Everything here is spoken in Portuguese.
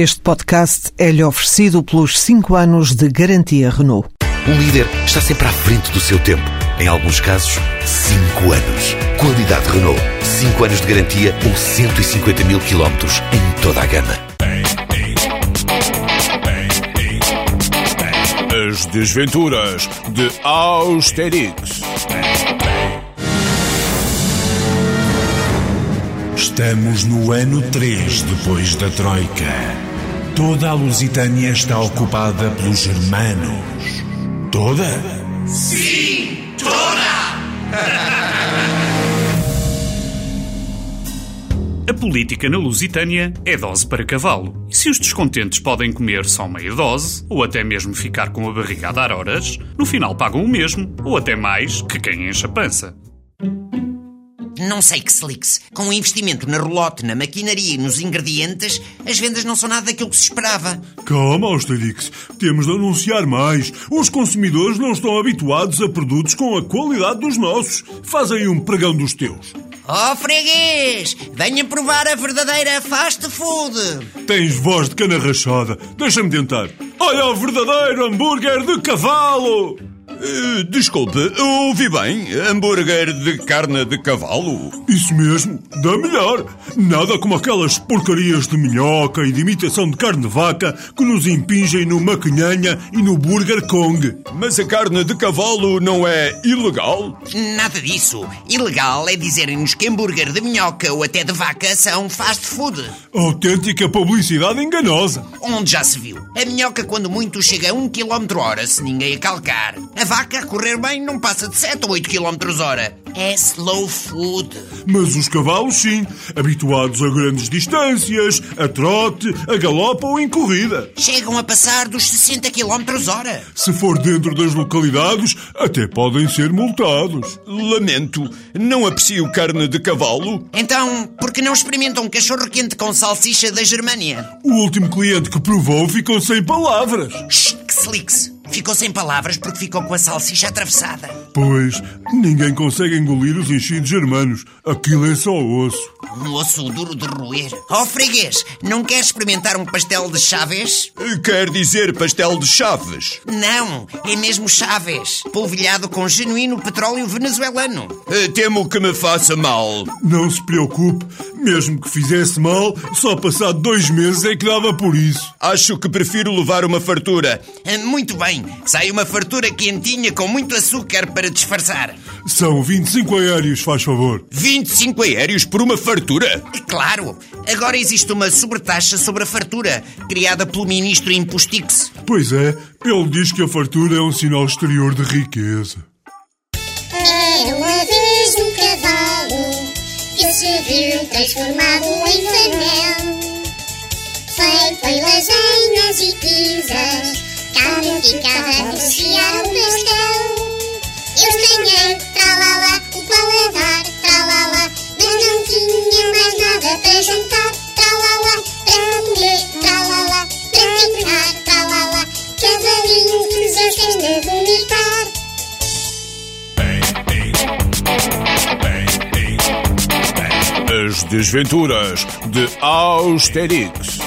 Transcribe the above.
Este podcast é-lhe oferecido pelos 5 anos de garantia Renault. Um líder está sempre à frente do seu tempo. Em alguns casos, 5 anos. Qualidade Renault. 5 anos de garantia ou 150 mil quilómetros em toda a gama. As Desventuras de Austerix. Estamos no ano 3 depois da Troika. Toda a Lusitânia está ocupada pelos germanos. Toda? A política na Lusitânia é dose para cavalo. E se os descontentes podem comer só meia dose, ou até mesmo ficar com a barriga a dar horas, no final pagam o mesmo, ou até mais, que quem enche a pança. Não sei que se lixe. Com o investimento na rolote, na maquinaria e nos ingredientes, as vendas não são nada daquilo que se esperava. Calma, Austerix. Temos de anunciar mais. Os consumidores não estão habituados a produtos com a qualidade dos nossos. Faz aí um pregão dos teus. Oh, freguês! Venha provar a verdadeira fast food! Tens voz de cana rachada. Deixa-me tentar. Olha o verdadeiro hambúrguer de cavalo! Eh, desculpe, ouvi bem? Hambúrguer de carne de cavalo? Isso mesmo, da melhor. Nada como aquelas porcarias de minhoca e de imitação de carne de vaca que nos impingem no macanhanha e no Burger Kong. Mas a carne de cavalo não é ilegal? Nada disso. Ilegal é dizerem-nos que hambúrguer de minhoca ou até de vaca são fast food. Autêntica publicidade enganosa. Onde já se viu? A minhoca, quando muito, chega a 1 km hora, se ninguém a calcar. A vaca, a correr bem, não passa de 7 ou 8 km hora. É slow food. Mas os cavalos, sim, habituados a grandes distâncias, a trote, a galope ou em corrida. Chegam a passar dos 60 km hora. Se for dentro das localidades, até podem ser multados. Lamento, não aprecio carne de cavalo. Então, por que não experimentam um cachorro quente com salsicha da Germânia? O último cliente que provou ficou sem palavras. Shhh, que lixe. Ficou sem palavras porque ficou com a salsicha atravessada. Pois, ninguém consegue engolir os enchidos germanos. Aquilo é só osso. Um osso duro de roer. Oh, freguês, não quer experimentar um pastel de chaves? Quer dizer pastel de chaves? Não, é mesmo chaves. Polvilhado com genuíno petróleo venezuelano. Eh, Temo que me faça mal. Não se preocupe, mesmo que fizesse mal, só passado dois meses é que dava por isso. Acho que prefiro levar uma fartura. Ah, Muito bem, sai uma fartura quentinha com muito açúcar para disfarçar. São 25 aéreos, faz favor. 25 aéreos por uma fartura? Claro, agora existe uma sobretaxa sobre a fartura, criada pelo ministro Impostix. Pois é, ele diz que a fartura é um sinal exterior de riqueza. Que se viu transformado em fanel. Feito em lasanhas e pizzas, carne picada rechear um pastel. Eu estranhei, tralala, o paladar, tralala, mas não tinha mais nada para jantar, tralala, para comer, tralala, para picar, tralala, cavalinho que já fez As Desventuras de Austerix.